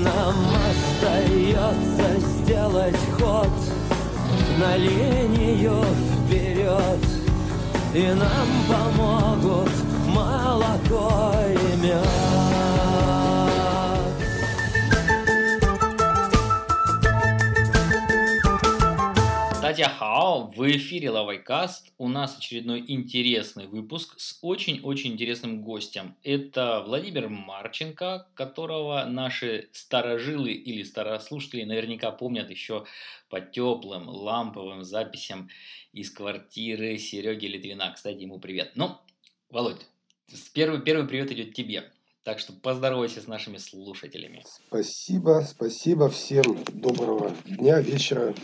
Нам остается сделать ход на линию вперед. И нам помогут молоко и мед Дадя Хао, в эфире Лавайкаст. У нас очередной интересный выпуск с очень-очень интересным гостем. Это Владимир Марченко, которого наши старожилы или старослушатели наверняка помнят еще по теплым ламповым записям из квартиры Сереги Литвина. Кстати, ему привет. Ну, Володь, первый, первый привет идет тебе. Так что поздоровайся с нашими слушателями. Спасибо, спасибо всем. Доброго дня, вечера,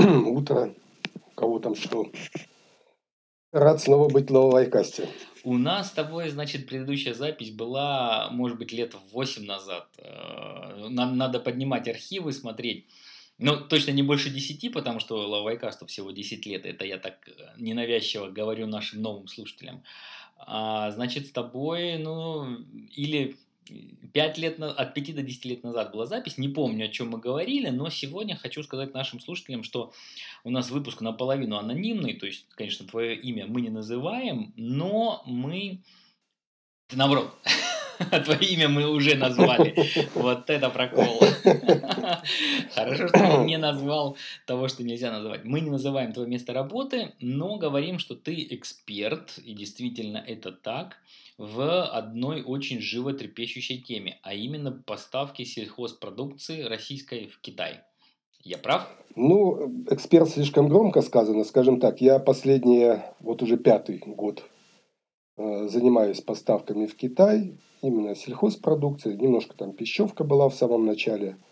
утро, у кого там что. Рад снова быть в Лайкасте. У нас с тобой, значит, предыдущая запись была, может быть, лет 8 назад. Э, нам надо поднимать архивы, смотреть. Ну, точно не больше 10, потому что Лавайкасту всего 10 лет. Это я так э, ненавязчиво говорю нашим новым слушателям. А, значит, с тобой, ну, или 5 лет, от 5 до 10 лет назад была запись, не помню, о чем мы говорили, но сегодня хочу сказать нашим слушателям, что у нас выпуск наполовину анонимный, то есть, конечно, твое имя мы не называем, но мы... Наоборот, Твое имя мы уже назвали. Вот это прокол. Хорошо, что он не назвал того, что нельзя называть. Мы не называем твое место работы, но говорим, что ты эксперт, и действительно это так, в одной очень животрепещущей теме, а именно поставки сельхозпродукции российской в Китай. Я прав? Ну, эксперт слишком громко сказано. Скажем так, я последние, вот уже пятый год э, занимаюсь поставками в Китай именно сельхозпродукции, немножко там пищевка была в самом начале –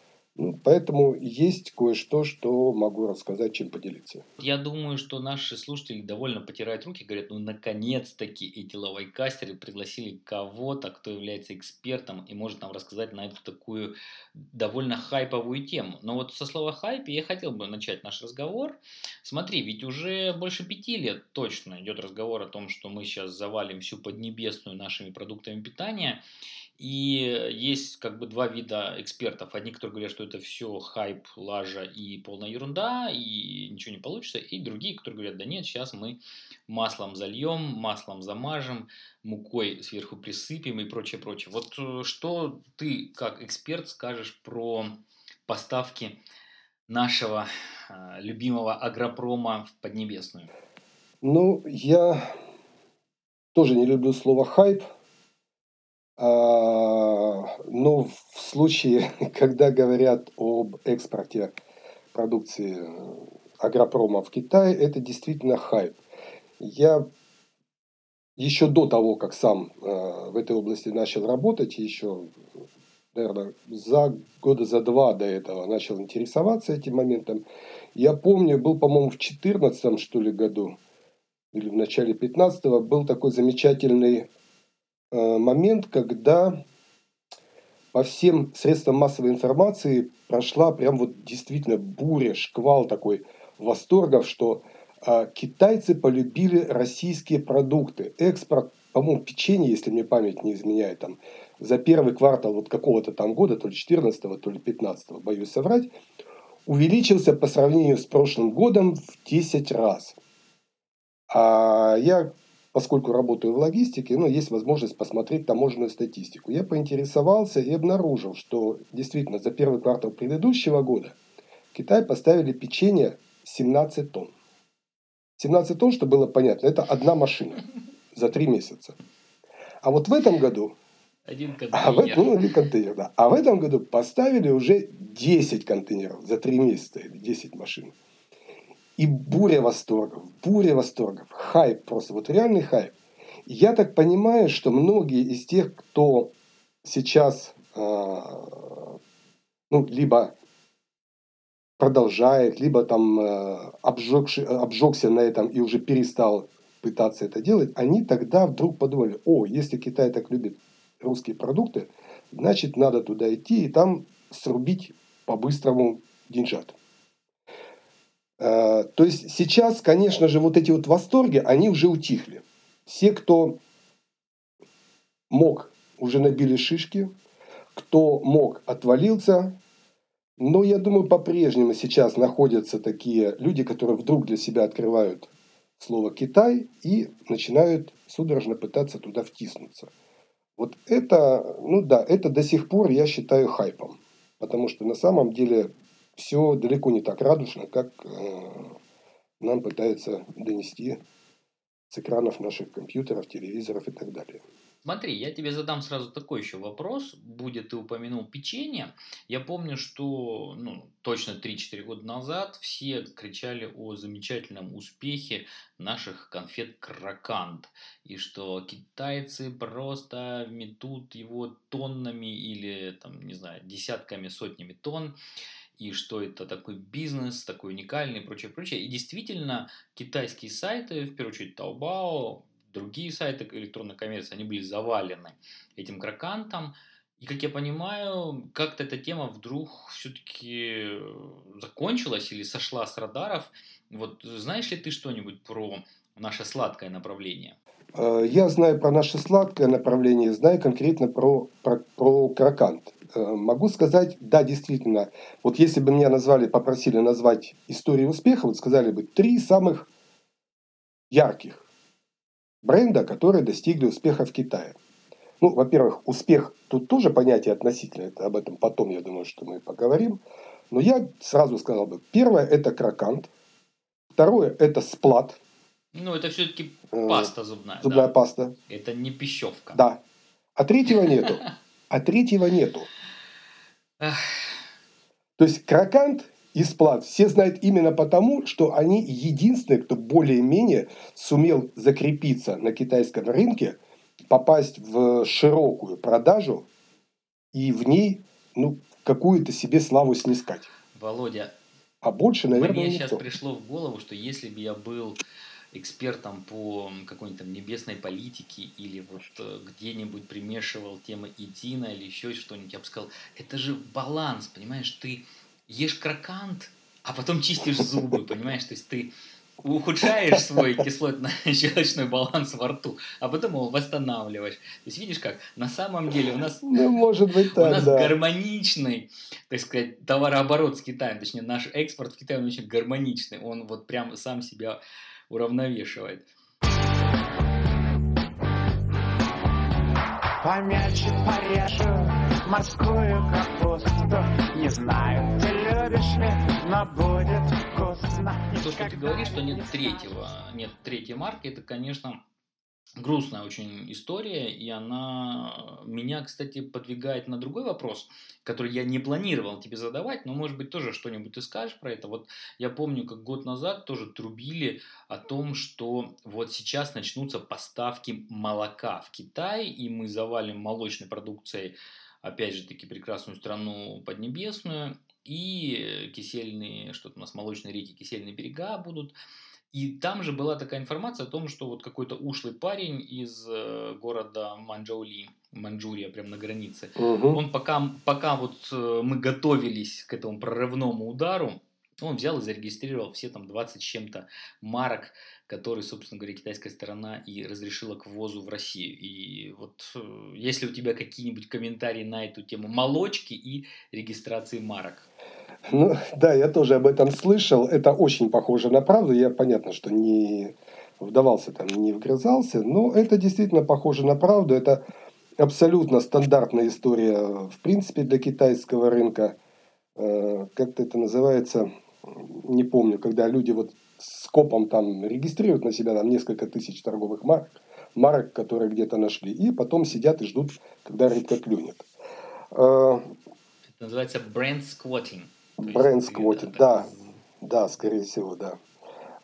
поэтому есть кое-что, что могу рассказать, чем поделиться. Я думаю, что наши слушатели довольно потирают руки, говорят, ну наконец-таки эти лавайкастеры пригласили кого-то, кто является экспертом и может нам рассказать на эту такую довольно хайповую тему. Но вот со слова хайпе я хотел бы начать наш разговор. Смотри, ведь уже больше пяти лет точно идет разговор о том, что мы сейчас завалим всю Поднебесную нашими продуктами питания. И есть как бы два вида экспертов. Одни, которые говорят, что это все хайп, лажа и полная ерунда, и ничего не получится. И другие, которые говорят, да нет, сейчас мы маслом зальем, маслом замажем, мукой сверху присыпем и прочее, прочее. Вот э, что ты как эксперт скажешь про поставки нашего э, любимого агропрома в Поднебесную? Ну, я тоже не люблю слово хайп, а, ну, в случае, когда говорят об экспорте продукции агропрома в Китай, это действительно хайп. Я еще до того, как сам э, в этой области начал работать, еще, наверное, за года за два до этого начал интересоваться этим моментом. Я помню, был, по-моему, в 14 что ли, году, или в начале 15 был такой замечательный Э, момент, когда по всем средствам массовой информации прошла прям вот действительно буря, шквал такой восторгов, что э, китайцы полюбили российские продукты. Экспорт, по-моему, печенье, если мне память не изменяет, там, за первый квартал вот какого-то там года, то ли 14 то ли 15 боюсь соврать, увеличился по сравнению с прошлым годом в 10 раз. А я поскольку работаю в логистике, ну, есть возможность посмотреть таможенную статистику. Я поинтересовался и обнаружил, что действительно за первый квартал предыдущего года Китай поставили печенье 17 тонн. 17 тонн, чтобы было понятно, это одна машина за три месяца. А вот в этом году... Один контейнер. А в, ну, или контейнер, да. А в этом году поставили уже 10 контейнеров за три месяца, или 10 машин. И буря восторгов, буря восторгов, хайп просто, вот реальный хайп. Я так понимаю, что многие из тех, кто сейчас э, ну, либо продолжает, либо там э, обжегши, обжегся на этом и уже перестал пытаться это делать, они тогда вдруг подумали, о, если Китай так любит русские продукты, значит, надо туда идти и там срубить по-быстрому деньжат. Э, то есть сейчас, конечно же, вот эти вот восторги, они уже утихли. Все, кто мог, уже набили шишки. кто мог, отвалился. Но я думаю, по-прежнему сейчас находятся такие люди, которые вдруг для себя открывают слово «Китай» и начинают судорожно пытаться туда втиснуться. Вот это, ну да, это до сих пор я считаю хайпом. Потому что на самом деле все далеко не так радужно, как э, нам пытаются донести с экранов наших компьютеров, телевизоров и так далее. Смотри, я тебе задам сразу такой еще вопрос. Будет ты упомянул печенье. Я помню, что ну, точно 3-4 года назад все кричали о замечательном успехе наших конфет кракант. И что китайцы просто метут его тоннами или, там, не знаю, десятками, сотнями тонн и что это такой бизнес, такой уникальный и прочее, прочее. И действительно, китайские сайты, в первую очередь Taobao, другие сайты электронной коммерции, они были завалены этим крокантом. И, как я понимаю, как-то эта тема вдруг все-таки э, закончилась или сошла с радаров. Вот знаешь ли ты что-нибудь про наше сладкое направление? Э, я знаю про наше сладкое направление, знаю конкретно про, про, про крокант. Э, могу сказать, да, действительно, вот если бы меня назвали, попросили назвать историю успеха, вот сказали бы три самых ярких бренда, которые достигли успеха в Китае. Ну, во-первых, успех тут тоже понятие относительное, это об этом потом, я думаю, что мы поговорим. Но я сразу сказал бы, первое – это крокант, второе – это сплат. Ну, это все-таки э, паста зубная. Зубная да? паста. Это не пищевка. Да. А третьего нету. А третьего нету. То есть крокант и сплат все знают именно потому, что они единственные, кто более-менее сумел закрепиться на китайском рынке, попасть в широкую продажу и в ней ну, какую-то себе славу снискать. Володя, а больше, наверное, мне никто. сейчас пришло в голову, что если бы я был экспертом по какой-нибудь там небесной политике или вот э, где-нибудь примешивал темы Идина или еще что-нибудь, я бы сказал, это же баланс, понимаешь, ты ешь крокант, а потом чистишь зубы, понимаешь, то есть ты ухудшаешь свой кислотно-щелочной баланс во рту, а потом его восстанавливаешь. То есть видишь как, на самом деле у нас, ну, может быть, так, у нас да. гармоничный, так сказать, товарооборот с Китаем, точнее наш экспорт в Китай, он очень гармоничный, он вот прям сам себя уравновешивает. Помельче порежу морскую капусту Не знаю, ты любишь ли, но будет вкусно То, что ты говоришь, что нет третьего, нет третьей марки, это, конечно, грустная очень история, и она меня, кстати, подвигает на другой вопрос, который я не планировал тебе задавать, но, может быть, тоже что-нибудь ты скажешь про это. Вот я помню, как год назад тоже трубили о том, что вот сейчас начнутся поставки молока в Китай, и мы завалим молочной продукцией, опять же таки, прекрасную страну Поднебесную, и кисельные, что-то у нас молочные реки, кисельные берега будут и там же была такая информация о том, что вот какой-то ушлый парень из э, города Манчжоули, Манчжурия, прям на границе, угу. он пока, пока вот э, мы готовились к этому прорывному удару, он взял и зарегистрировал все там 20 с чем-то марок, которые, собственно говоря, китайская сторона и разрешила к ввозу в Россию. И вот э, если у тебя какие-нибудь комментарии на эту тему молочки и регистрации марок. Ну, да, я тоже об этом слышал. Это очень похоже на правду. Я, понятно, что не вдавался там, не вгрызался, но это действительно похоже на правду. Это абсолютно стандартная история, в принципе, для китайского рынка. Э, как-то это называется, не помню, когда люди вот с копом там регистрируют на себя там несколько тысяч торговых марок, марок, которые где-то нашли, и потом сидят и ждут, когда рыбка клюнет. Э, это называется бренд сквотинг. Бренд сквотит, да. Да, скорее всего, да.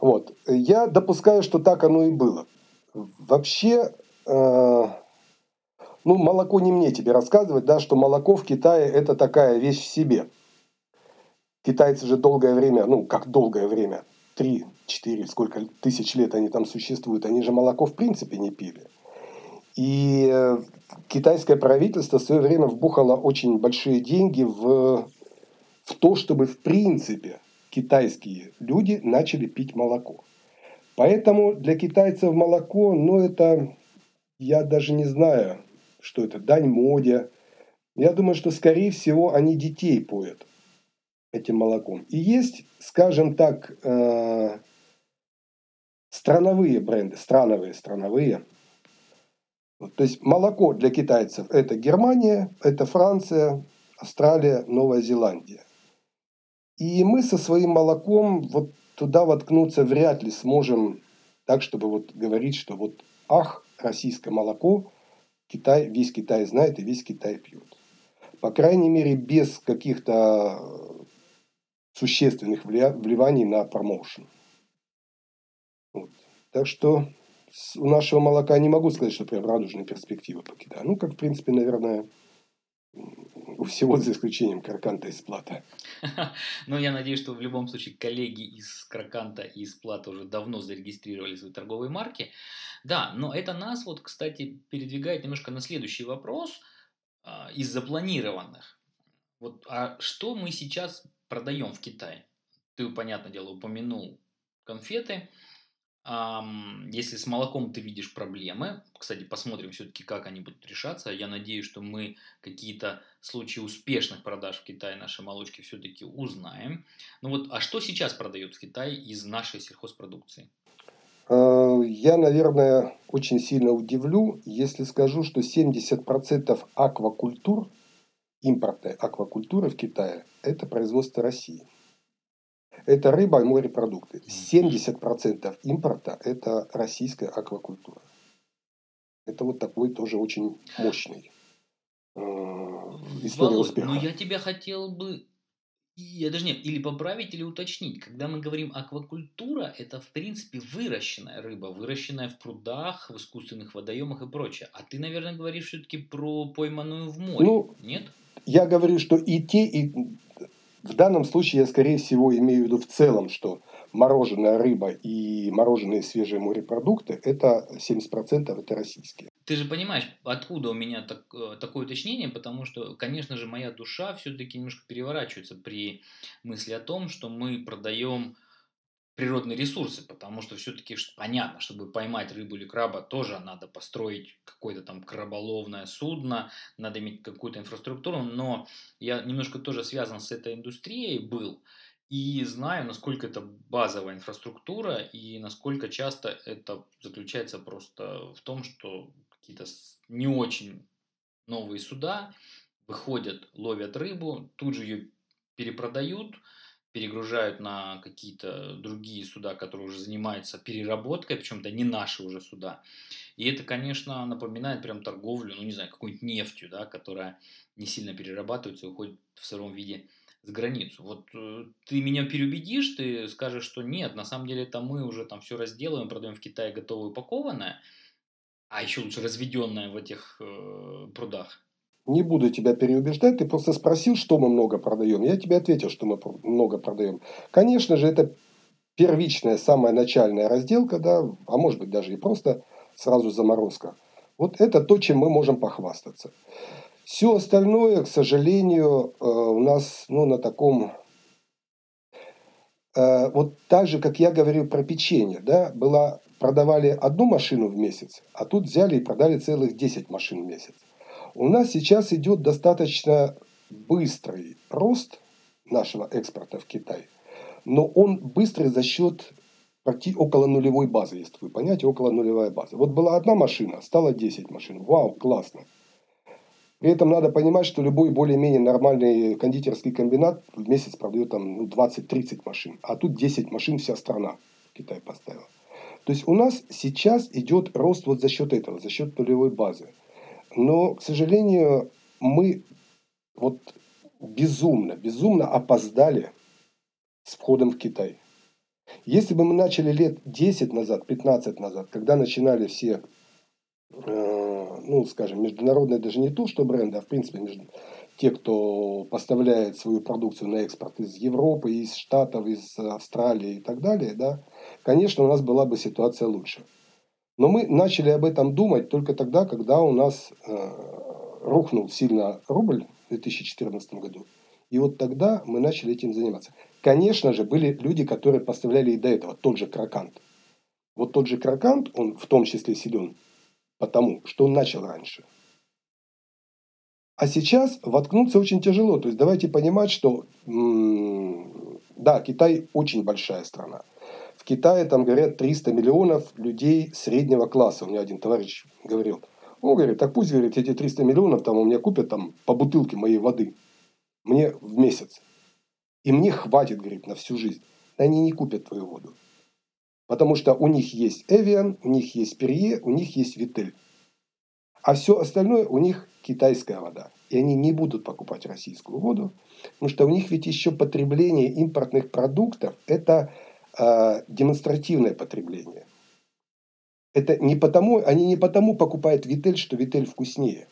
Вот. Я допускаю, что так оно и было. Вообще, э, ну, молоко не мне тебе рассказывать, да, что молоко в Китае это такая вещь в себе. Китайцы же долгое время, ну, как долгое время, три, четыре, сколько тысяч лет они там существуют, они же молоко в принципе не пили. И э, китайское правительство в свое время вбухало очень большие деньги в в то, чтобы в принципе китайские люди начали пить молоко. Поэтому для китайцев молоко, ну это, я даже не знаю, что это, дань моде, Я думаю, что, скорее всего, они детей поят этим молоком. И есть, скажем так, э, страновые бренды, страновые, страновые. Вот, то есть молоко для китайцев это Германия, это Франция, Австралия, Новая Зеландия. И мы со своим молоком вот туда воткнуться вряд ли сможем так, чтобы вот говорить, что вот ах, российское молоко, Китай, весь Китай знает и весь Китай пьет. По крайней мере, без каких-то существенных вливаний на промоушен. Вот. Так что у нашего молока не могу сказать, что прям радужные перспективы по Китаю. Ну, как, в принципе, наверное, всего за исключением Краканта и Сплата. Ну, я надеюсь, что в любом случае коллеги из Краканта и Сплата уже давно зарегистрировали свои торговые марки. Да, но это нас вот, кстати, передвигает немножко на следующий вопрос а, из запланированных. Вот, а что мы сейчас продаем в Китае? Ты, понятное дело, упомянул конфеты. Если с молоком ты видишь проблемы, кстати, посмотрим все-таки, как они будут решаться. Я надеюсь, что мы какие-то случаи успешных продаж в Китае нашей молочки все-таки узнаем. Ну вот, а что сейчас продают в Китае из нашей сельхозпродукции? А, я, наверное, очень сильно удивлю, если скажу, что 70% аквакультур, импортной аквакультуры в Китае, это производство России. Это рыба и морепродукты. 70% импорта – это российская аквакультура. Это вот такой тоже очень мощный э, история Володь, успеха. Но я тебя хотел бы я даже нет, или поправить, или уточнить. Когда мы говорим аквакультура, это в принципе выращенная рыба, выращенная в прудах, в искусственных водоемах и прочее. А ты, наверное, говоришь все-таки про пойманную в море, ну, нет? Я говорю, что и те, и в данном случае я, скорее всего, имею в виду в целом, что мороженая рыба и мороженые свежие морепродукты – это 70% это российские. Ты же понимаешь, откуда у меня так, э, такое уточнение, потому что, конечно же, моя душа все-таки немножко переворачивается при мысли о том, что мы продаем природные ресурсы, потому что все-таки понятно, чтобы поймать рыбу или краба, тоже надо построить какое-то там краболовное судно, надо иметь какую-то инфраструктуру, но я немножко тоже связан с этой индустрией был, и знаю, насколько это базовая инфраструктура и насколько часто это заключается просто в том, что какие-то не очень новые суда выходят, ловят рыбу, тут же ее перепродают, перегружают на какие-то другие суда, которые уже занимаются переработкой, причем это не наши уже суда. И это, конечно, напоминает прям торговлю, ну не знаю, какой-нибудь нефтью, да, которая не сильно перерабатывается и уходит в сыром виде за границу. Вот э, ты меня переубедишь, ты скажешь, что нет, на самом деле это мы уже там все разделываем, продаем в Китае готовое упакованное, а еще лучше разведенное в этих э, прудах. Не буду тебя переубеждать, ты просто спросил, что мы много продаем. Я тебе ответил, что мы много продаем. Конечно же, это первичная, самая начальная разделка, да, а может быть даже и просто сразу заморозка. Вот это то, чем мы можем похвастаться. Все остальное, к сожалению, э, у нас ну, на таком... Э, вот так же, как я говорил про печенье, да, была, продавали одну машину в месяц, а тут взяли и продали целых 10 машин в месяц. У нас сейчас идет достаточно быстрый рост нашего экспорта в Китай, но он быстрый за счет почти около нулевой базы, если вы понимаете, около нулевая база. Вот была одна машина, стало 10 машин. Вау, классно. При этом надо понимать, что любой более-менее нормальный кондитерский комбинат в месяц продает там ну, 20-30 машин. А тут 10 машин вся страна Китай поставила. То есть у нас сейчас идет рост вот за счет этого, за счет нулевой базы. Но, к сожалению, мы вот безумно, безумно опоздали с входом в Китай. Если бы мы начали лет 10 назад, 15 назад, когда начинали все, э, ну, скажем, международные, даже не то, что бренды, а в принципе между, те, кто поставляет свою продукцию на экспорт из Европы, из Штатов, из Австралии и так далее, да, конечно, у нас была бы ситуация лучше. Но мы начали об этом думать только тогда, когда у нас э, рухнул сильно рубль в 2014 году. И вот тогда мы начали этим заниматься. Конечно же, были люди, которые поставляли и до этого, тот же Кракант. Вот тот же Кракант, он в том числе силен, потому что он начал раньше. А сейчас воткнуться очень тяжело. То есть давайте понимать, что да, Китай очень большая страна. В Китае там говорят 300 миллионов людей среднего класса. У меня один товарищ говорил. Он говорит, так пусть, говорит, эти 300 миллионов там у меня купят там по бутылке моей воды. Мне в месяц. И мне хватит, говорит, на всю жизнь. Они не купят твою воду. Потому что у них есть Эвиан, у них есть Перье, у них есть Витель. А все остальное у них китайская вода. И они не будут покупать российскую воду, потому что у них ведь еще потребление импортных продуктов – это э, демонстративное потребление. Это не потому, они не потому покупают Витель, что Витель вкуснее.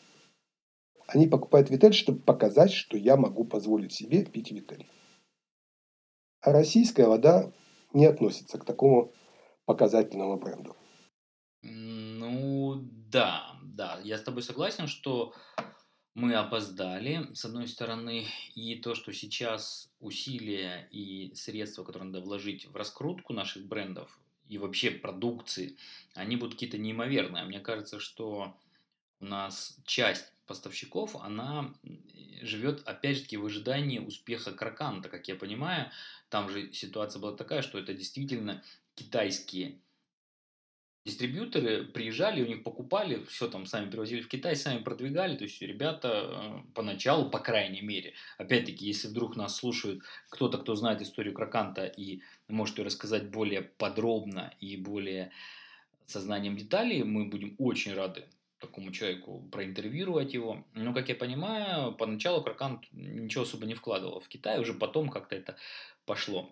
Они покупают Витель, чтобы показать, что я могу позволить себе пить Витель. А российская вода не относится к такому показательному бренду. Ну да, да, я с тобой согласен, что мы опоздали, с одной стороны, и то, что сейчас усилия и средства, которые надо вложить в раскрутку наших брендов и вообще продукции, они будут какие-то неимоверные. Мне кажется, что у нас часть поставщиков, она живет, опять же таки, в ожидании успеха Краканта, как я понимаю. Там же ситуация была такая, что это действительно китайские дистрибьюторы приезжали, у них покупали, все там сами привозили в Китай, сами продвигали, то есть ребята э, поначалу, по крайней мере, опять-таки, если вдруг нас слушают кто-то, кто знает историю Краканта и может ее рассказать более подробно и более сознанием деталей, мы будем очень рады такому человеку проинтервьюировать его. Но, как я понимаю, поначалу Кракант ничего особо не вкладывал в Китай, уже потом как-то это пошло.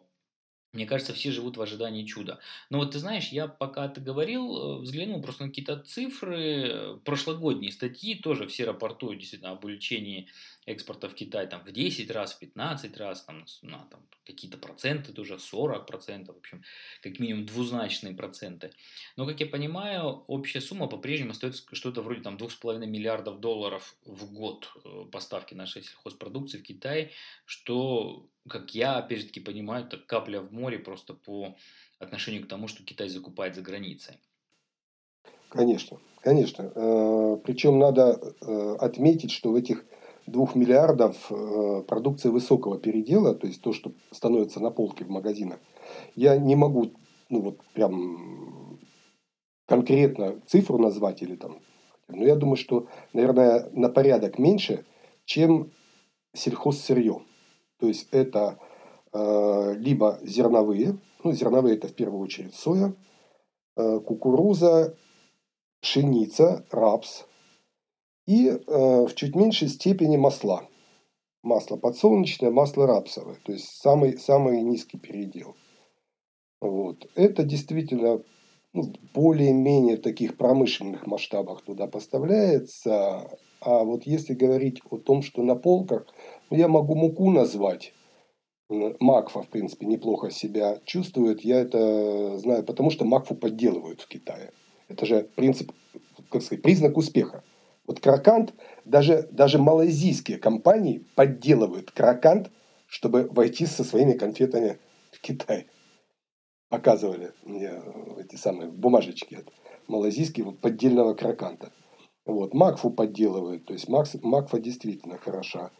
Мне кажется, все живут в ожидании чуда. Но вот ты знаешь, я пока ты говорил, э, взглянул просто на какие-то цифры, э, прошлогодние статьи тоже все рапортуют действительно об увеличении экспорта в Китай там, в 10 раз, в 15 раз, там, на там, какие-то проценты тоже, 40 процентов, в общем, как минимум двузначные проценты. Но, как я понимаю, общая сумма по-прежнему остается что-то вроде там 2,5 миллиардов долларов в год э, поставки нашей сельхозпродукции в Китай, что как я, опять же таки, понимаю, это капля в море просто по отношению к тому, что Китай закупает за границей. Конечно, конечно. Э, Причем надо э, отметить, что в этих двух миллиардов э, продукции высокого передела, то есть то, что становится на полке в магазинах, я не могу, ну вот прям конкретно цифру назвать или там, но я думаю, что, наверное, на порядок меньше, чем сельхозсырье. То есть это э, либо зерновые, ну зерновые это в первую очередь соя, э, кукуруза, пшеница, рапс и э, в чуть меньшей степени масла. Масло подсолнечное, масло рапсовое, то есть самый, самый низкий передел. Вот. Это действительно ну, более-менее в таких промышленных масштабах туда поставляется. А вот если говорить о том, что на полках, я могу муку назвать. Макфа, в принципе, неплохо себя чувствует. Я это знаю, потому что Макфу подделывают в Китае. Это же принцип, как сказать, признак успеха. Вот Кракант, даже, даже малайзийские компании подделывают Кракант, чтобы войти со своими конфетами в Китай. Показывали мне эти самые бумажечки от малайзийские поддельного Краканта. Вот, Макфу подделывают, то есть Макс, Макфа действительно хороша.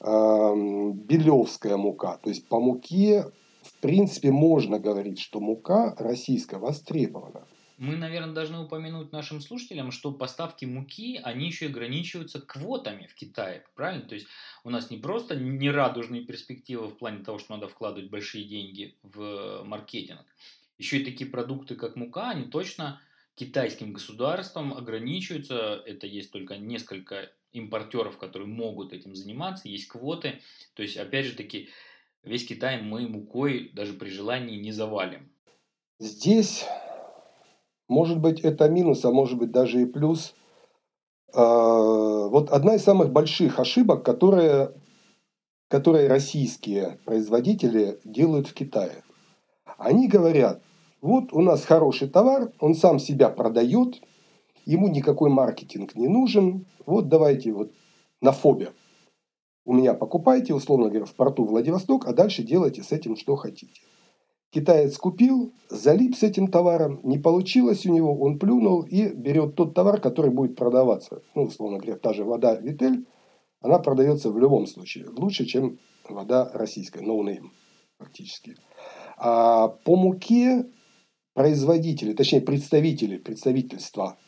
Белевская мука, то есть по муке в принципе можно говорить, что мука российская востребована. Мы, наверное, должны упомянуть нашим слушателям, что поставки муки, они еще ограничиваются квотами в Китае, правильно? То есть у нас не просто нерадужные перспективы в плане того, что надо вкладывать большие деньги в маркетинг. Еще и такие продукты, как мука, они точно китайским государством ограничиваются. Это есть только несколько импортеров, которые могут этим заниматься, есть квоты. То есть, опять же таки, весь Китай мы мукой даже при желании не завалим. Здесь, может быть, это минус, а может быть даже и плюс. А, вот одна из самых больших ошибок, которые, которые российские производители делают в Китае. Они говорят, вот у нас хороший товар, он сам себя продает, ему никакой маркетинг не нужен. Вот давайте вот на фобе у меня покупайте, условно говоря, в порту Владивосток, а дальше делайте с этим, что хотите. Китаец купил, залип с этим товаром, не получилось у него, он плюнул и берет тот товар, который будет продаваться. Ну, условно говоря, та же вода Витель, она продается в любом случае лучше, чем вода российская, no name фактически. А по муке производители, точнее представители, представительства,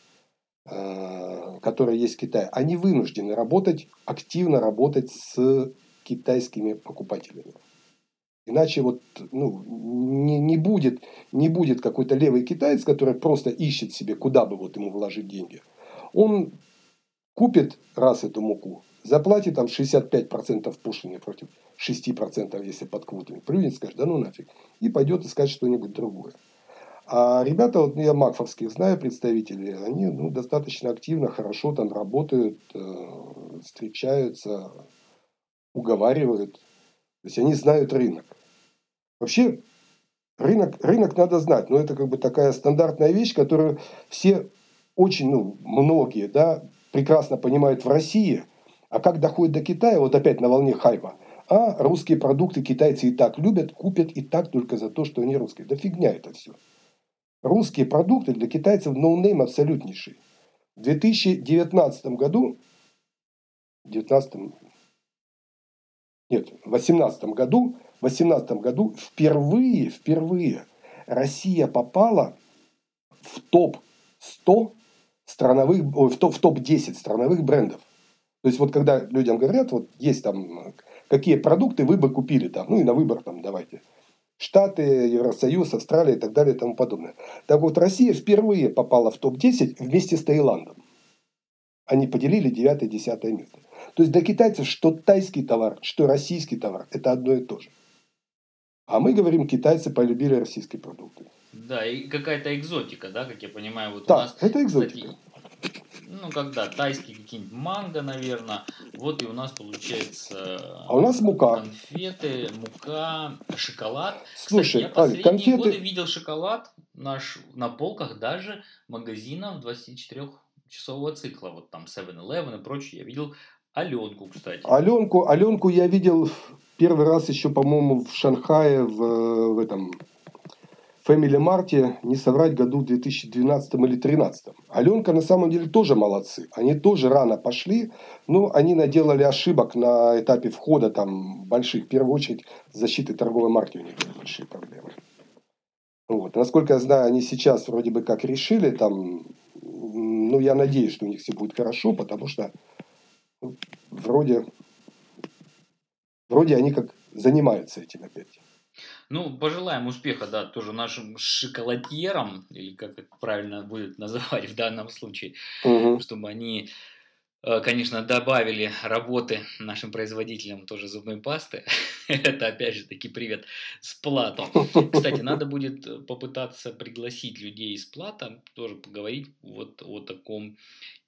которые есть в Китае, они вынуждены работать, активно работать с китайскими покупателями. Иначе вот ну, не, не будет, не будет какой-то левый китаец, который просто ищет себе, куда бы вот ему вложить деньги. Он купит раз эту муку, заплатит там 65% пошлины против 6%, если под квотами, плюнет, скажет, да ну нафиг, и пойдет искать что-нибудь другое. А ребята, вот я макфовских знаю представителей, они ну, достаточно активно, хорошо там работают, э, встречаются, уговаривают. То есть они знают рынок. Вообще рынок, рынок надо знать, но это как бы такая стандартная вещь, которую все очень, ну, многие, да, прекрасно понимают в России, а как доходит до Китая, вот опять на волне хайпа, а русские продукты китайцы и так любят, купят и так только за то, что они русские. Да фигня это все. Русские продукты для китайцев no-name абсолютнейший. В 2019 году, 19, нет, в 2018 году, в 2018 году впервые, впервые Россия попала в топ-100 страновых, в топ-10 страновых брендов. То есть, вот когда людям говорят, вот есть там, какие продукты вы бы купили там, ну и на выбор там давайте. Штаты, Евросоюз, Австралия и так далее и тому подобное. Так вот, Россия впервые попала в топ-10 вместе с Таиландом. Они поделили 9-10 место. То есть для китайцев что тайский товар, что российский товар – это одно и то же. А мы говорим, китайцы полюбили российские продукты. Да, и какая-то экзотика, да, как я понимаю. Вот да, у нас, это экзотика. Кстати, ну, когда тайские какие-нибудь манго, наверное. Вот и у нас получается... А у нас мука. Конфеты, мука, шоколад. Слушай, Кстати, я последние конфеты... годы видел шоколад наш на полках даже магазинов 24-часового цикла. Вот там 7-Eleven и прочее. Я видел Аленку, кстати. Аленку, Аленку я видел первый раз еще, по-моему, в Шанхае, в, в этом Family Mart, не соврать, году в 2012 или 2013. Аленка на самом деле тоже молодцы. Они тоже рано пошли, но они наделали ошибок на этапе входа там больших. В первую очередь защиты торговой марки у них были большие проблемы. Вот. Насколько я знаю, они сейчас вроде бы как решили там, ну я надеюсь, что у них все будет хорошо, потому что ну, вроде, вроде они как занимаются этим опять. Ну, пожелаем успеха, да, тоже нашим шоколадьерам, или как это правильно будет называть в данном случае, угу. чтобы они, конечно, добавили работы нашим производителям тоже зубной пасты. Это, опять же, таки привет с Плато. Кстати, надо будет попытаться пригласить людей из Плата, тоже поговорить вот о таком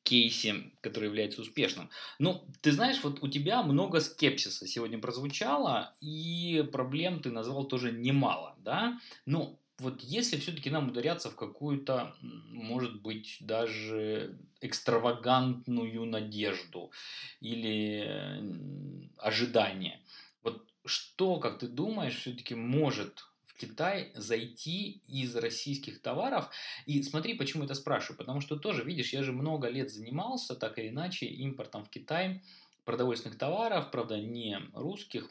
кейсе, который является успешным. Ну, ты знаешь, вот у тебя много скепсиса сегодня прозвучало, и проблем ты назвал тоже немало, да? Ну, вот если все-таки нам ударяться в какую-то, может быть, даже экстравагантную надежду или ожидание, вот что, как ты думаешь, все-таки может Китай зайти из российских товаров. И смотри, почему это спрашиваю. Потому что тоже, видишь, я же много лет занимался так или иначе импортом в Китай продовольственных товаров, правда, не русских,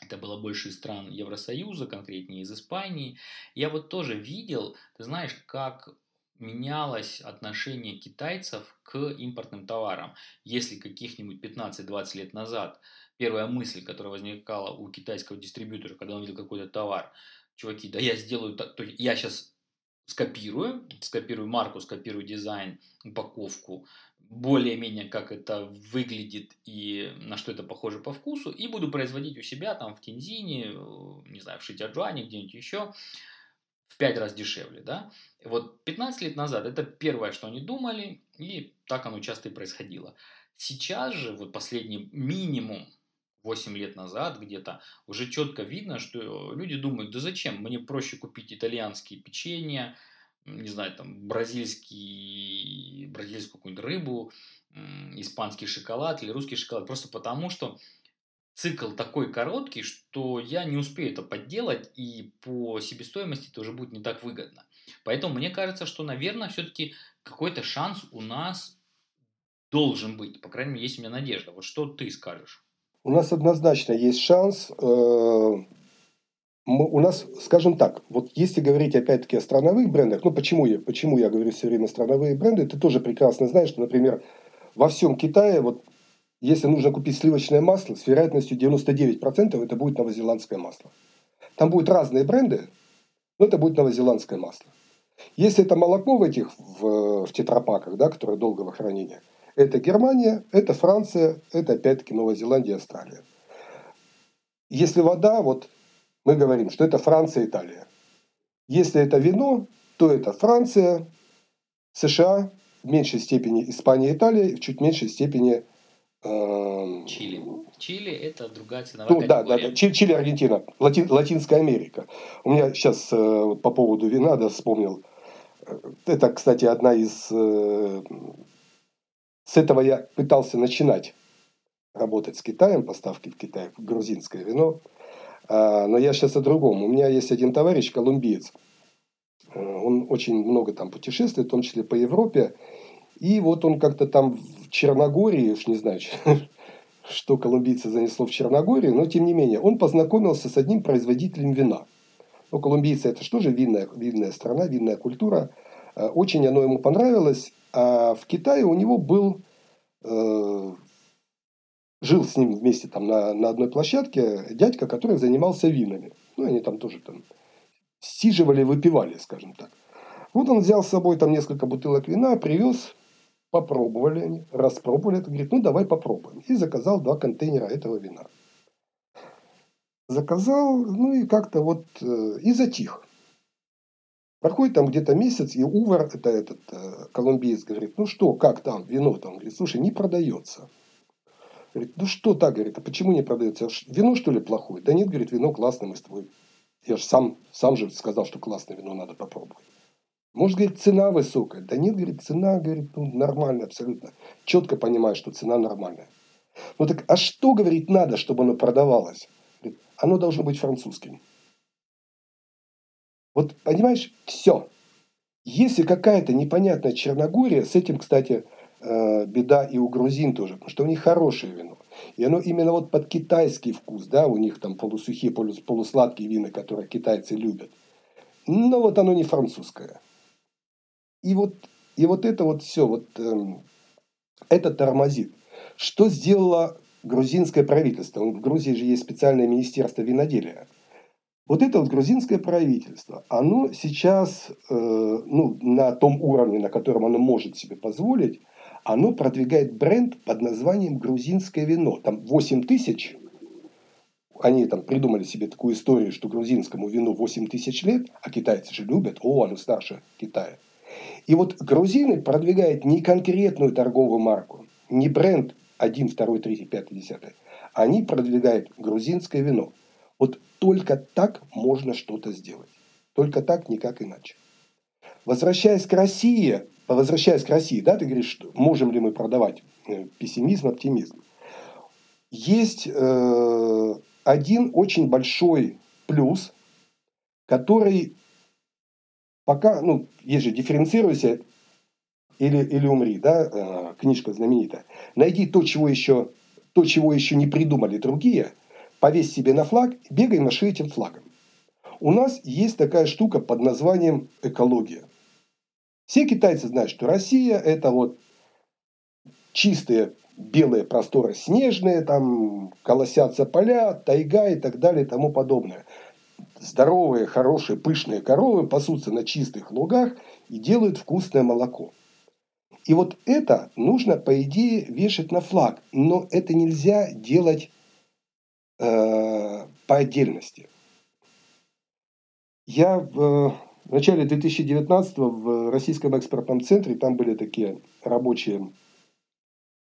это было больше из стран Евросоюза, конкретнее из Испании. Я вот тоже видел, ты знаешь, как менялось отношение китайцев к импортным товарам. Если каких-нибудь 15-20 лет назад первая мысль, которая возникала у китайского дистрибьютора, когда он видел какой-то товар, чуваки, да я сделаю так, я сейчас скопирую, скопирую марку, скопирую дизайн, упаковку, более-менее как это выглядит и на что это похоже по вкусу, и буду производить у себя там в Тензине, не знаю, в Шитяджуане, где-нибудь еще, в пять раз дешевле, да. Вот 15 лет назад это первое, что они думали, и так оно часто и происходило. Сейчас же, вот последний минимум 8 лет назад где-то, уже четко видно, что люди думают, да зачем, мне проще купить итальянские печенья, не знаю, там, бразильский, бразильскую какую-нибудь рыбу, испанский шоколад или русский шоколад, просто потому что цикл такой короткий, что я не успею это подделать, и по себестоимости это уже будет не так выгодно. Поэтому мне кажется, что, наверное, все-таки какой-то шанс у нас должен быть. По крайней мере, есть у меня надежда. Вот что ты скажешь? У нас однозначно есть шанс. Э, мы, у нас, скажем так, вот если говорить опять-таки о страновых брендах, ну почему я, почему я говорю все время страновые бренды, ты тоже прекрасно знаешь, что, например, во всем Китае, вот если нужно купить сливочное масло, с вероятностью 99% это будет новозеландское масло. Там будут разные бренды, но это будет новозеландское масло. Если это молоко в этих в, в тетрапаках, да, которые долгого хранения, это Германия, это Франция, это опять-таки Новая Зеландия, Австралия. Если вода, вот мы говорим, что это Франция, Италия. Если это вино, то это Франция, США, в меньшей степени Испания, Италия, в чуть меньшей степени э, Чили. Чили это другая ценовая ну, категория. Да, да, да. Чили, Чили Аргентина, Лати, Латинская Америка. У меня сейчас э, по поводу вина, да, вспомнил. Э, это, кстати, одна из э, с этого я пытался начинать работать с Китаем, поставки в Китай, грузинское вино. А, но я сейчас о другом. У меня есть один товарищ, колумбиец. А, он очень много там путешествует, в том числе по Европе. И вот он как-то там в Черногории, уж не знаю, что колумбийца занесло в Черногории, но тем не менее, он познакомился с одним производителем вина. Ну, колумбийцы это что же винная, винная страна, винная культура. А, очень оно ему понравилось. А в Китае у него был, э, жил с ним вместе там на, на одной площадке дядька, который занимался винами. Ну, они там тоже там сиживали, выпивали, скажем так. Вот он взял с собой там несколько бутылок вина, привез, попробовали они, распробовали это, говорит, ну давай попробуем. И заказал два контейнера этого вина. Заказал, ну и как-то вот, э, и затих. Проходит там где-то месяц, и Увар, это этот э, колумбиец, говорит, ну что, как там, вино там? Говорит, слушай, не продается. Говорит, ну что так, говорит, а почему не продается? Вино что ли плохое? Да нет, говорит, вино классное, мы с тобой. Я же сам, сам же сказал, что классное вино надо попробовать. Может, говорит, цена высокая. Да нет, говорит, цена, говорит, ну, нормальная абсолютно. Четко понимаю, что цена нормальная. Ну так, а что, говорит, надо, чтобы оно продавалось? Говорит, оно должно быть французским. Вот понимаешь, все. Если какая-то непонятная Черногория, с этим, кстати, э, беда и у грузин тоже, потому что у них хорошее вино. И оно именно вот под китайский вкус, да, у них там полусухие, полусладкие вина, которые китайцы любят. Но вот оно не французское. И вот, и вот это вот все, вот э, это тормозит. Что сделало грузинское правительство? В Грузии же есть специальное министерство виноделия – вот это вот грузинское правительство, оно сейчас э, ну, на том уровне, на котором оно может себе позволить, оно продвигает бренд под названием грузинское вино. Там 8 тысяч, они там придумали себе такую историю, что грузинскому вину 8 тысяч лет, а китайцы же любят, о, оно старше Китая. И вот грузины продвигают не конкретную торговую марку, не бренд 1, 2, 3, 5, 10. Они продвигают грузинское вино. Вот только так можно что-то сделать. Только так, никак иначе. Возвращаясь к России, возвращаясь к России, да, ты говоришь, что можем ли мы продавать э, пессимизм, оптимизм. Есть э, один очень большой плюс, который пока, ну, есть же дифференцируйся или, или умри, да, э, книжка знаменитая. Найди то, чего еще, то, чего еще не придумали другие, повесь себе на флаг, бегай маши этим флагом. У нас есть такая штука под названием экология. Все китайцы знают, что Россия – это вот чистые белые просторы снежные, там колосятся поля, тайга и так далее и тому подобное. Здоровые, хорошие, пышные коровы пасутся на чистых лугах и делают вкусное молоко. И вот это нужно, по идее, вешать на флаг. Но это нельзя делать Э, по отдельности. Я в, начале 2019 в Российском экспортном центре, там были такие рабочие,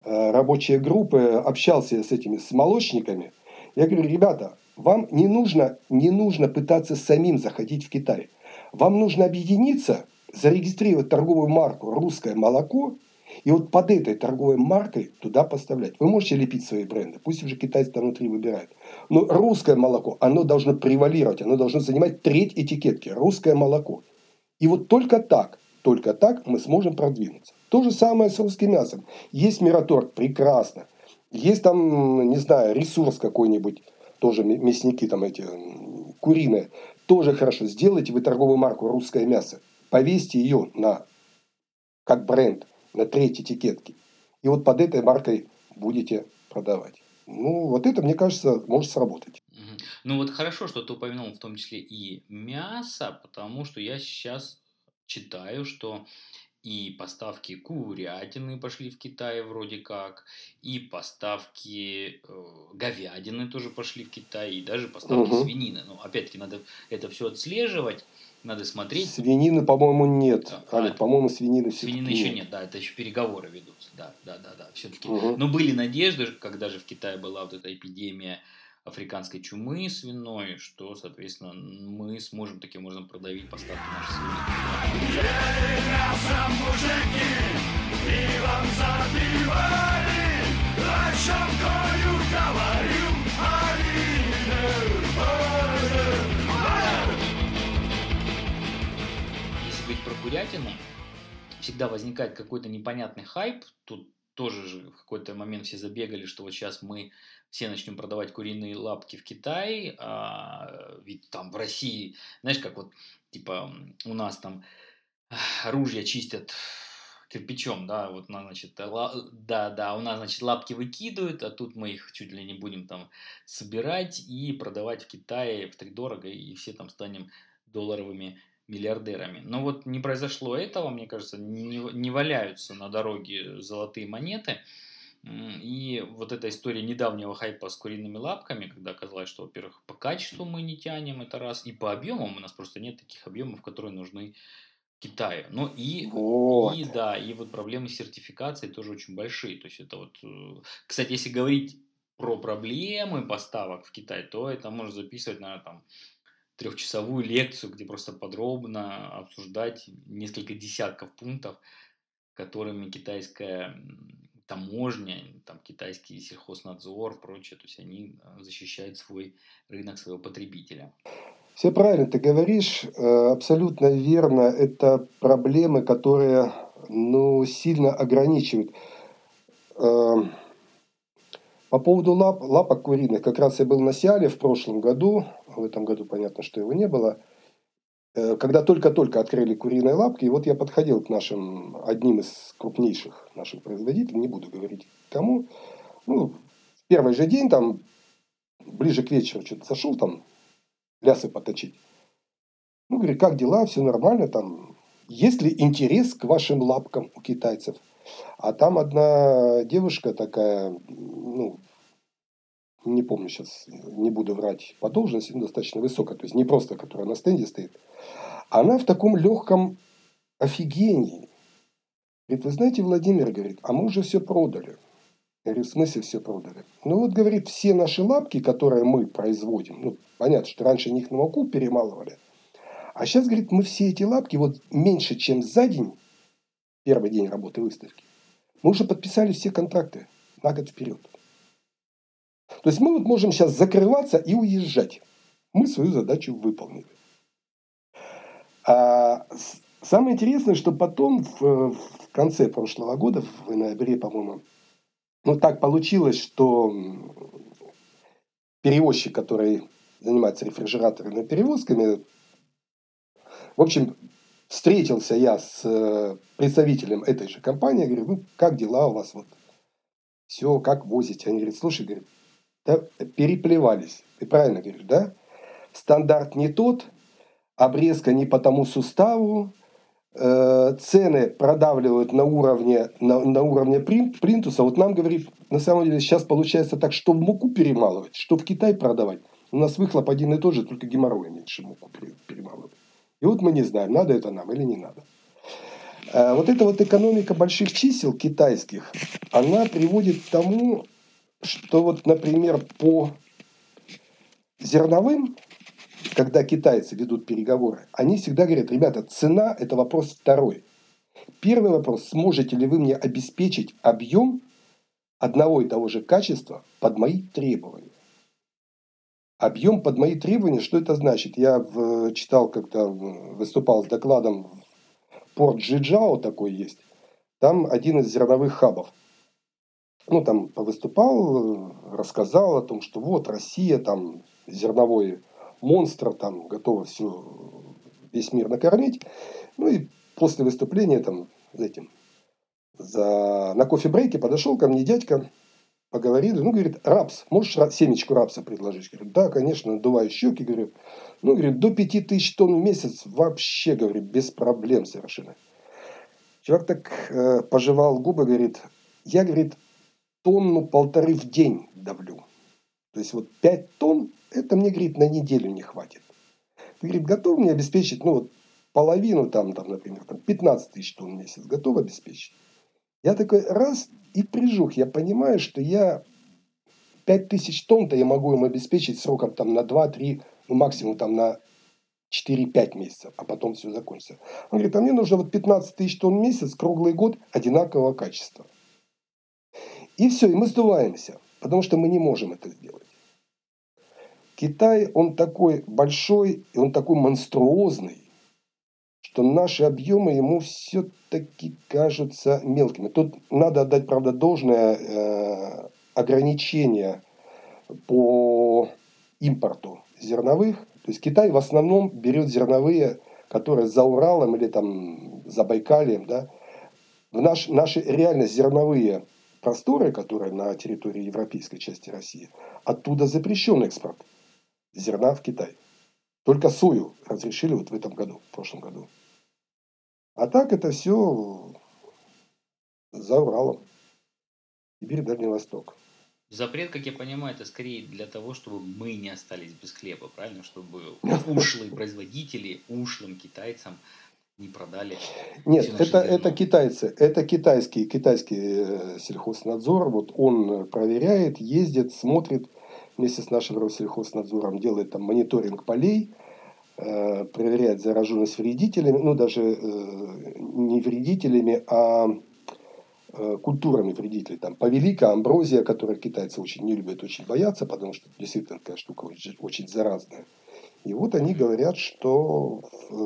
э, рабочие группы, общался с этими с молочниками. Я говорю, ребята, вам не нужно, не нужно пытаться самим заходить в Китай. Вам нужно объединиться, зарегистрировать торговую марку «Русское молоко» И вот под этой торговой маркой туда поставлять. Вы можете лепить свои бренды, пусть уже китайцы там внутри выбирают. Но русское молоко, оно должно превалировать, оно должно занимать треть этикетки. Русское молоко. И вот только так, только так мы сможем продвинуться. То же самое с русским мясом. Есть мираторг, прекрасно. Есть там, не знаю, ресурс какой-нибудь, тоже мясники там эти, куриные, тоже хорошо. Сделайте вы торговую марку «Русское мясо». Повесьте ее на, как бренд на третьей этикетке. И вот под этой маркой будете продавать. Ну, вот это, мне кажется, может сработать. Ну, вот хорошо, что ты упомянул в том числе и мясо, потому что я сейчас читаю, что и поставки курятины пошли в Китай вроде как, и поставки э, говядины тоже пошли в Китай, и даже поставки угу. свинины. Но опять-таки надо это все отслеживать, надо смотреть. Свинины, по-моему, нет. А, Олег, по-моему, свинины Свинины еще нет. нет, да, это еще переговоры ведутся. Да, да, да, да. Все-таки. Угу. Но были надежды, когда же в Китае была вот эта эпидемия африканской чумы свиной, что, соответственно, мы сможем таким образом продавить поставки нашей свинины. Если говорить про курятину, всегда возникает какой-то непонятный хайп. Тут тоже же в какой-то момент все забегали, что вот сейчас мы все начнем продавать куриные лапки в Китай, а, ведь там в России, знаешь, как вот, типа, у нас там оружие чистят кирпичом, да, вот, значит, да, да, у нас, значит, лапки выкидывают, а тут мы их чуть ли не будем там собирать и продавать в Китае в три дорого, и все там станем долларовыми миллиардерами. Но вот не произошло этого, мне кажется, не, не валяются на дороге золотые монеты. И вот эта история недавнего хайпа с куриными лапками, когда оказалось, что, во-первых, по качеству мы не тянем, это раз, и по объемам у нас просто нет таких объемов, которые нужны Китаю. Ну и, вот. и да, и вот проблемы сертификации тоже очень большие. То есть это вот, э, кстати, если говорить про проблемы поставок в Китай, то это можно записывать, наверное, там трехчасовую лекцию, где просто подробно обсуждать несколько десятков пунктов, которыми китайская таможня, там китайский сельхознадзор, прочее, то есть они э, защищают свой рынок своего потребителя. Все правильно ты говоришь, э, абсолютно верно. Это проблемы, которые ну, сильно ограничивают. Эм, по поводу лап, лапок куриных, как раз я был на Сиале в прошлом году, в этом году понятно, что его не было, э, когда только-только открыли куриные лапки, и вот я подходил к нашим, одним из крупнейших наших производителей, не буду говорить кому, ну, в первый же день, там, ближе к вечеру что-то зашел, там, лясы поточить. Ну, говорю, как дела, все нормально, там, есть ли интерес к вашим лапкам у китайцев? А там одна девушка такая, ну, не помню сейчас, не буду врать по должности, но достаточно высокая, то есть не просто, которая на стенде стоит, она в таком легком офигении. Говорит, вы знаете, Владимир, говорит, а мы уже все продали. Я говорю, в смысле все продали? Ну вот, говорит, все наши лапки, которые мы производим, ну, понятно, что раньше них на муку перемалывали, а сейчас, говорит, мы все эти лапки вот меньше, чем за день, первый день работы выставки, мы уже подписали все контракты на год вперед. То есть мы вот можем сейчас закрываться и уезжать. Мы свою задачу выполнили. А самое интересное, что потом в, в конце прошлого года, в ноябре, по-моему, ну так получилось, что перевозчик, который занимается рефрижераторными перевозками, в общем, встретился я с э, представителем этой же компании, говорю, ну, как дела у вас, вот, все, как возите? Они говорят, слушай, говорит, да, переплевались. Ты правильно говоришь, да? Стандарт не тот, обрезка не по тому суставу, э, цены продавливают на уровне, на, на уровне принт, принтуса. Вот нам, говорит, на самом деле сейчас получается так, что в муку перемалывать, что в Китай продавать. У нас выхлоп один и тот же, только геморрой меньше муку перемалывать. И вот мы не знаем, надо это нам или не надо. Э, вот эта вот экономика больших чисел китайских, она приводит к тому, что вот, например, по зерновым, когда китайцы ведут переговоры, они всегда говорят, ребята, цена – это вопрос второй. Первый вопрос, сможете ли вы мне обеспечить объем одного и того же качества под мои требования? Объем под мои требования, что это значит? Я в, читал, когда выступал с докладом Порт Джиджао такой есть. там один из зерновых хабов. Ну, там выступал, рассказал о том, что вот Россия, там зерновой монстр, там готова все, весь мир накормить. Ну и после выступления там, за этим, за, на кофе-брейке подошел ко мне дядька, поговорили, ну, говорит, рапс, можешь семечку рапса предложить? Говорю, да, конечно, надуваю щеки, говорю, ну, говорит, до 5000 тонн в месяц вообще, говорит, без проблем совершенно. Чувак так э, пожевал губы, говорит, я, говорит, тонну полторы в день давлю. То есть вот 5 тонн, это мне, говорит, на неделю не хватит. Ты, говорит, готов мне обеспечить, ну вот половину там, там например, там 15 тысяч тонн в месяц, готов обеспечить? Я такой раз и прижух, я понимаю, что я 5 тысяч тонн-то я могу им обеспечить сроком там на 2-3, ну максимум там на 4-5 месяцев, а потом все закончится. Он говорит, а мне нужно вот 15 тысяч тонн в месяц, круглый год, одинакового качества. И все, и мы сдуваемся, потому что мы не можем это сделать. Китай, он такой большой, и он такой монструозный, что наши объемы ему все-таки кажутся мелкими. Тут надо отдать, правда, должное э, ограничение по импорту зерновых. То есть Китай в основном берет зерновые, которые за Уралом или там за Байкалием, да, в наш, наши реально зерновые просторы, которые на территории европейской части России, оттуда запрещен экспорт зерна в Китай. Только сою разрешили вот в этом году, в прошлом году. А так это все за Уралом. Сибирь, Дальний Восток. Запрет, как я понимаю, это скорее для того, чтобы мы не остались без хлеба, правильно? Чтобы ушлые производители ушлым китайцам не продали. Нет, это, это китайцы, это китайский, китайский э, сельхознадзор. Вот он проверяет, ездит, смотрит вместе с нашим Россельхознадзором, делает там мониторинг полей, э, проверяет зараженность вредителями, ну даже э, не вредителями, а э, культурами вредителей. Там повелика, амброзия, которую китайцы очень не любят, очень боятся, потому что действительно такая штука очень, очень заразная. И вот они говорят, что,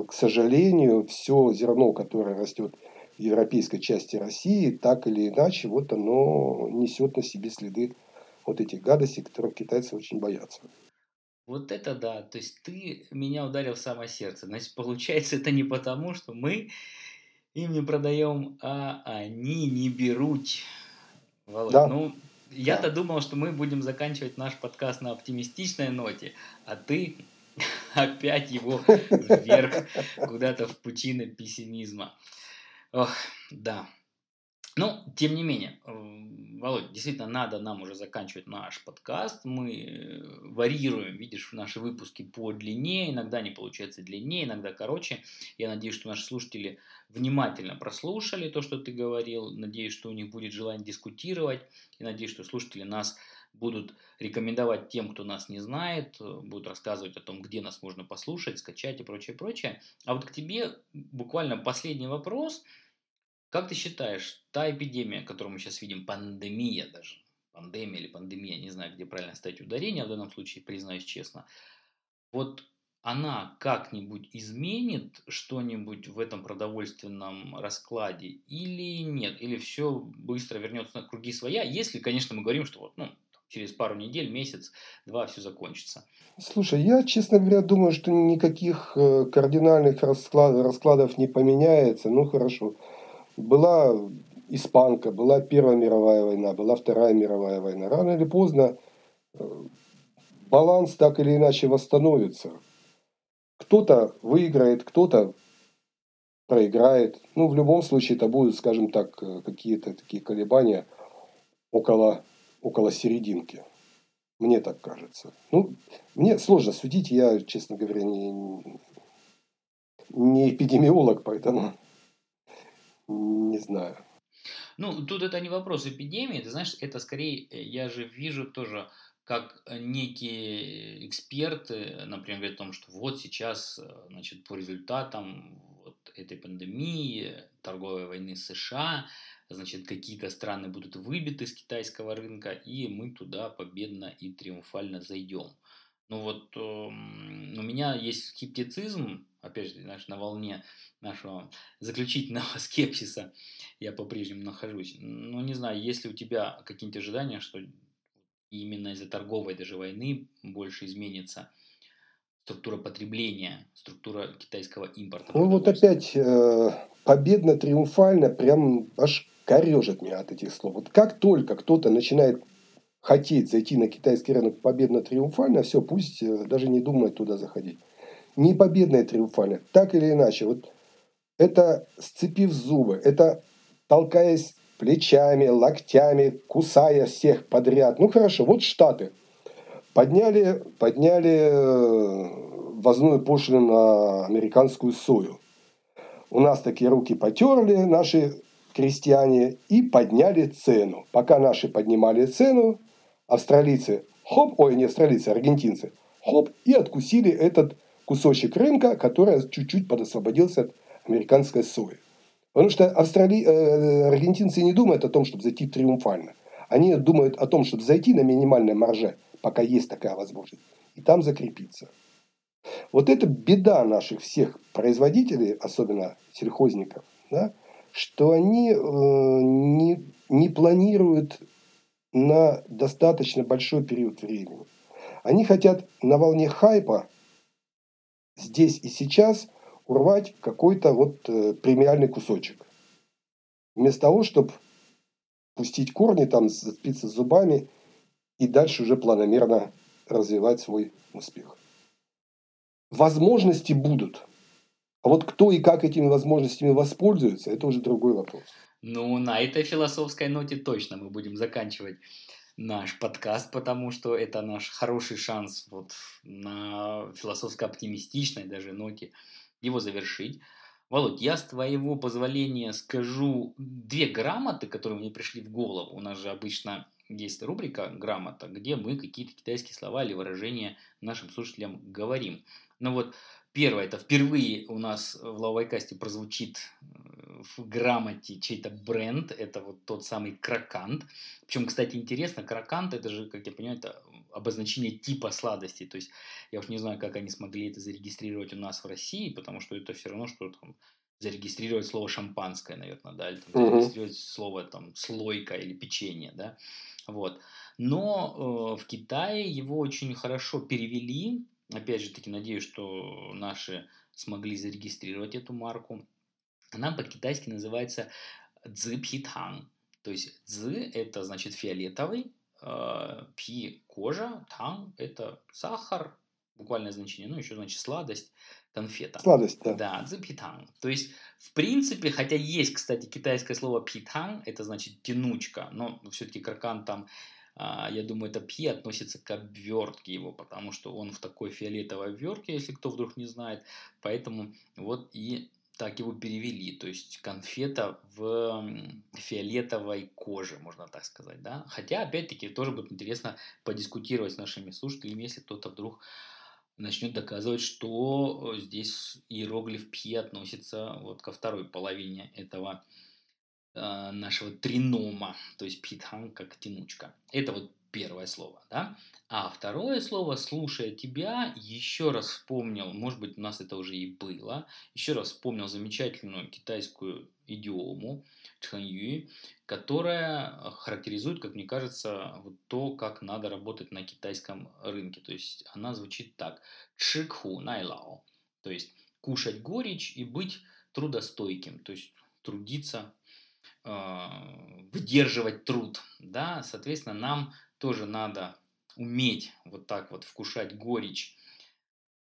к сожалению, все зерно, которое растет в европейской части России, так или иначе, вот оно несет на себе следы вот этих гадостей, которых китайцы очень боятся. Вот это да, то есть ты меня ударил в самое сердце. Значит, получается, это не потому, что мы им не продаем, а они не берут. Володь, да. ну, я-то да. думал, что мы будем заканчивать наш подкаст на оптимистичной ноте, а ты опять его вверх, куда-то в пучины пессимизма. Ох, да. Ну, тем не менее, Володь, действительно, надо нам уже заканчивать наш подкаст. Мы э, варьируем, видишь, наши выпуски по длине. Иногда они получаются длиннее, иногда короче. Я надеюсь, что наши слушатели внимательно прослушали то, что ты говорил. Надеюсь, что у них будет желание дискутировать. И надеюсь, что слушатели нас будут рекомендовать тем, кто нас не знает, будут рассказывать о том, где нас можно послушать, скачать и прочее, прочее. А вот к тебе буквально последний вопрос – как ты считаешь, та эпидемия, которую мы сейчас видим, пандемия даже, пандемия или пандемия, не знаю, где правильно ставить ударение, в данном случае, признаюсь честно, вот она как-нибудь изменит что-нибудь в этом продовольственном раскладе или нет? Или все быстро вернется на круги своя, если, конечно, мы говорим, что вот, ну, через пару недель, месяц, два все закончится. Слушай, я, честно говоря, думаю, что никаких э, кардинальных расклад, раскладов не поменяется. Ну, хорошо. Была испанка, была Первая мировая война, была Вторая мировая война. Рано или поздно э, баланс так или иначе восстановится. Кто-то выиграет, кто-то проиграет. Ну, в любом случае, это будут, скажем так, э, какие-то такие колебания около, около серединки. Мне так кажется. Ну, мне сложно судить, я, честно говоря, не, не эпидемиолог, поэтому не знаю. Ну, тут это не вопрос эпидемии, ты знаешь, это скорее, э, я же вижу тоже, как э, некие эксперты, например, говорят о том, что вот сейчас, э, значит, по результатам вот этой пандемии, торговой войны США, значит, какие-то страны будут выбиты с китайского рынка, и мы туда победно и триумфально зайдем. Ну вот, эм, у меня есть скептицизм, опять же, знаешь, на волне нашего заключительного скепсиса я по-прежнему нахожусь. Ну, не знаю, есть ли у тебя какие-нибудь ожидания, что именно из-за торговой даже войны больше изменится структура потребления, структура китайского импорта. Ну вот опять э, победно-триумфально прям аж корежит меня от этих слов. Вот как только кто-то начинает хотеть зайти на китайский рынок победно-триумфально, все, пусть э, даже не думает туда заходить. Не победно-триумфально, так или иначе. Вот это сцепив зубы, это толкаясь плечами, локтями, кусая всех подряд. Ну хорошо, вот Штаты подняли, подняли э, ввозную пошлину на американскую сою. У нас такие руки потерли наши крестьяне и подняли цену. Пока наши поднимали цену, австралийцы, хоп, ой, не австралийцы, аргентинцы, хоп, и откусили этот кусочек рынка, который чуть-чуть подосвободился от американской сои. Потому что австрали... э, аргентинцы не думают о том, чтобы зайти триумфально. Они думают о том, чтобы зайти на минимальной марже, пока есть такая возможность, и там закрепиться. Вот это беда наших всех производителей, особенно сельхозников, да, что они э, не, не планируют на достаточно большой период времени. Они хотят на волне хайпа здесь и сейчас урвать какой-то вот э, премиальный кусочек. Вместо того, чтобы пустить корни, там, зацепиться зубами и дальше уже планомерно развивать свой успех. Возможности будут. А вот кто и как этими возможностями воспользуется, это уже другой вопрос. Ну, на этой философской ноте точно мы будем заканчивать наш подкаст, потому что это наш хороший шанс вот на философско-оптимистичной даже ноте его завершить. Володь, я с твоего позволения скажу две грамоты, которые мне пришли в голову. У нас же обычно есть рубрика «Грамота», где мы какие-то китайские слова или выражения нашим слушателям говорим. Но вот Первое, это впервые у нас в Лавайкасте прозвучит э, в грамоте чей-то бренд, это вот тот самый кракант. Причем, кстати, интересно, кракант это же, как я понимаю, это обозначение типа сладости. То есть я уж не знаю, как они смогли это зарегистрировать у нас в России, потому что это все равно, что там зарегистрировать слово шампанское, наверное, да, или там, зарегистрировать слово там слойка или печенье, да, вот. Но э, в Китае его очень хорошо перевели, Опять же таки, надеюсь, что наши смогли зарегистрировать эту марку. Она по-китайски называется цзипитан. То есть цзи – это значит фиолетовый, э, пи – кожа, тан – это сахар, буквальное значение, ну еще значит сладость, конфета. Сладость, да. Да, цзипитан. То есть, в принципе, хотя есть, кстати, китайское слово питан, это значит тянучка, но все-таки кракан там а, я думаю, это пи относится к обвертке его, потому что он в такой фиолетовой обвертке, если кто вдруг не знает. Поэтому вот и так его перевели. То есть конфета в фиолетовой коже, можно так сказать. Да? Хотя, опять-таки, тоже будет интересно подискутировать с нашими слушателями, если кто-то вдруг начнет доказывать, что здесь иероглиф пи относится вот ко второй половине этого э, нашего тринома, то есть питхан как тянучка. Это вот первое слово, да? А второе слово, слушая тебя, еще раз вспомнил, может быть, у нас это уже и было, еще раз вспомнил замечательную китайскую идиому чханью, которая характеризует, как мне кажется, вот то, как надо работать на китайском рынке. То есть она звучит так. Чикху найлао. То есть кушать горечь и быть трудостойким. То есть трудиться а, выдерживать труд, да, соответственно, нам тоже надо уметь вот так вот вкушать горечь,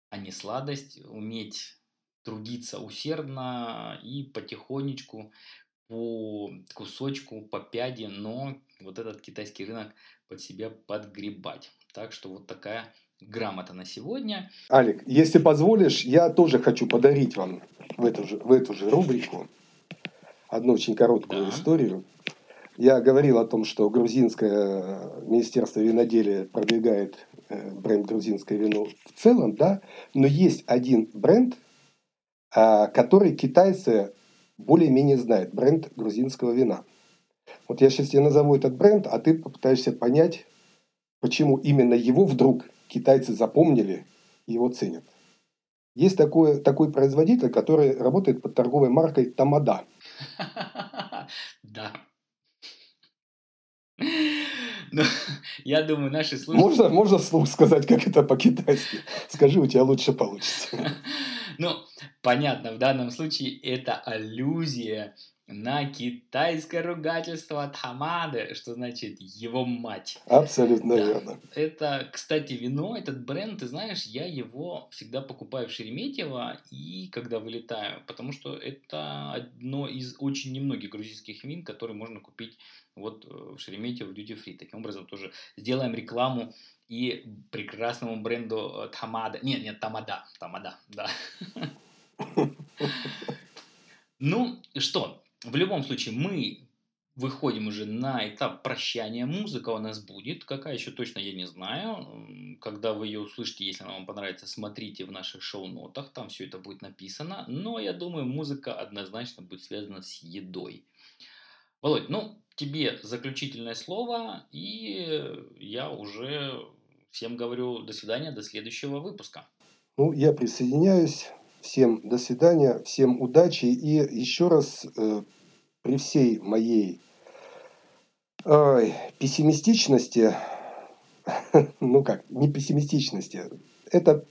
а не сладость, уметь трудиться усердно и потихонечку по кусочку, по пяде, но вот этот китайский рынок под себя подгребать. Так что вот такая грамота на сегодня. Алик, если позволишь, я тоже хочу подарить вам в эту же, в эту же рубрику одну очень короткую да. историю. Я говорил о том, что грузинское министерство виноделия продвигает э, бренд грузинское вино в целом, да, но есть один бренд, а, который китайцы более-менее знают, бренд грузинского вина. Вот я сейчас тебе назову этот бренд, а ты попытаешься понять, почему именно его вдруг китайцы запомнили его ценят. Есть такой, такой производитель, который работает под торговой маркой Тамада. Да. Ну, я думаю, наши слушатели... Можно, можно слух сказать, как это по-китайски? Скажи, у тебя лучше получится. Ну, понятно, в данном случае это аллюзия на китайское ругательство Тамады, что значит его мать. Абсолютно да. верно. Это, кстати, вино, этот бренд, ты знаешь, я его всегда покупаю в Шереметьево и когда вылетаю, потому что это одно из очень немногих грузинских вин, которые можно купить вот э, в Шереметьево в Duty Free. Таким образом тоже сделаем рекламу и прекрасному бренду э, Тамада. Нет, нет, Тамада. Тамада, да. Ну, что, в любом случае, мы выходим уже на этап прощания. Музыка у нас будет. Какая еще точно я не знаю. Когда вы ее услышите, если она вам понравится, смотрите в наших шоу-нотах. Там все это будет написано. Но я думаю, музыка однозначно будет связана с едой. Володь, ну, тебе заключительное слово. И я уже всем говорю до свидания, до следующего выпуска. Ну, я присоединяюсь. Всем до свидания, всем удачи. И еще раз, э, при всей моей э, пессимистичности, ну как, не пессимистичности, это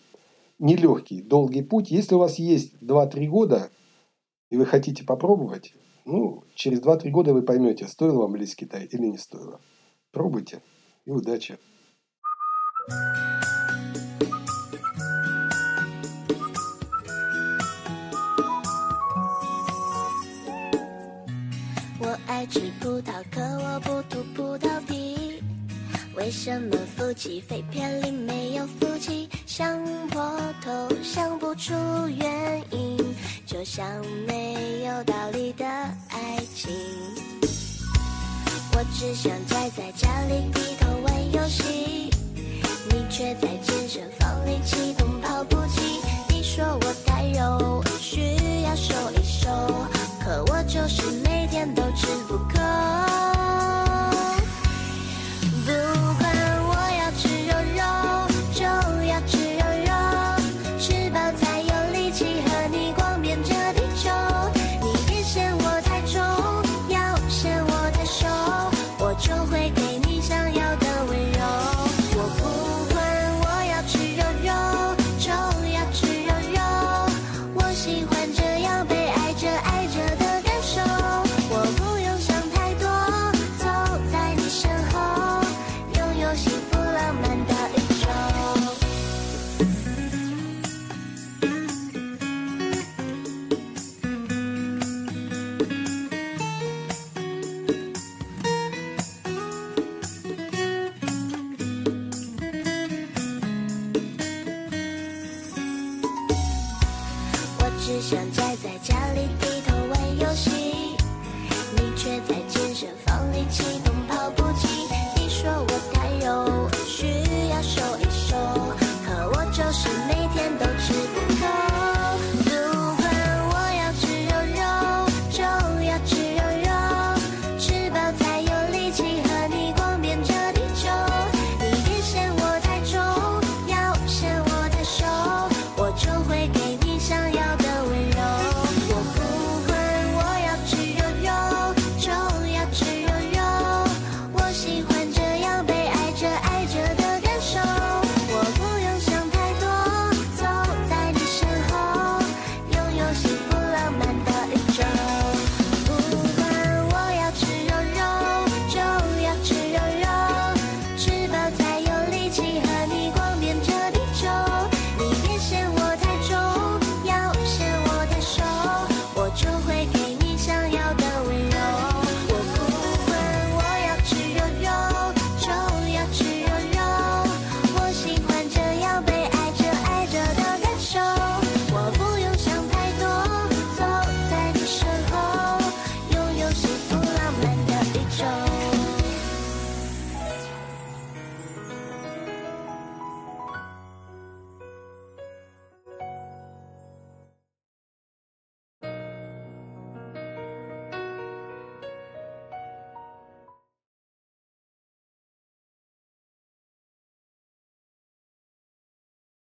нелегкий, долгий путь. Если у вас есть 2-3 года, и вы хотите попробовать, ну, через 2-3 года вы поймете, стоило вам лезть в Китай или не стоило. Пробуйте и удачи. thank you 葡萄，可我不吐葡萄皮。为什么夫妻肺片里没有夫妻？想破头想不出原因，就像没有道理的爱情。我只想宅在家里低头玩游戏，你却在健身房里启动跑步机。你说我太肉，需要瘦一瘦，可我就是都吃不够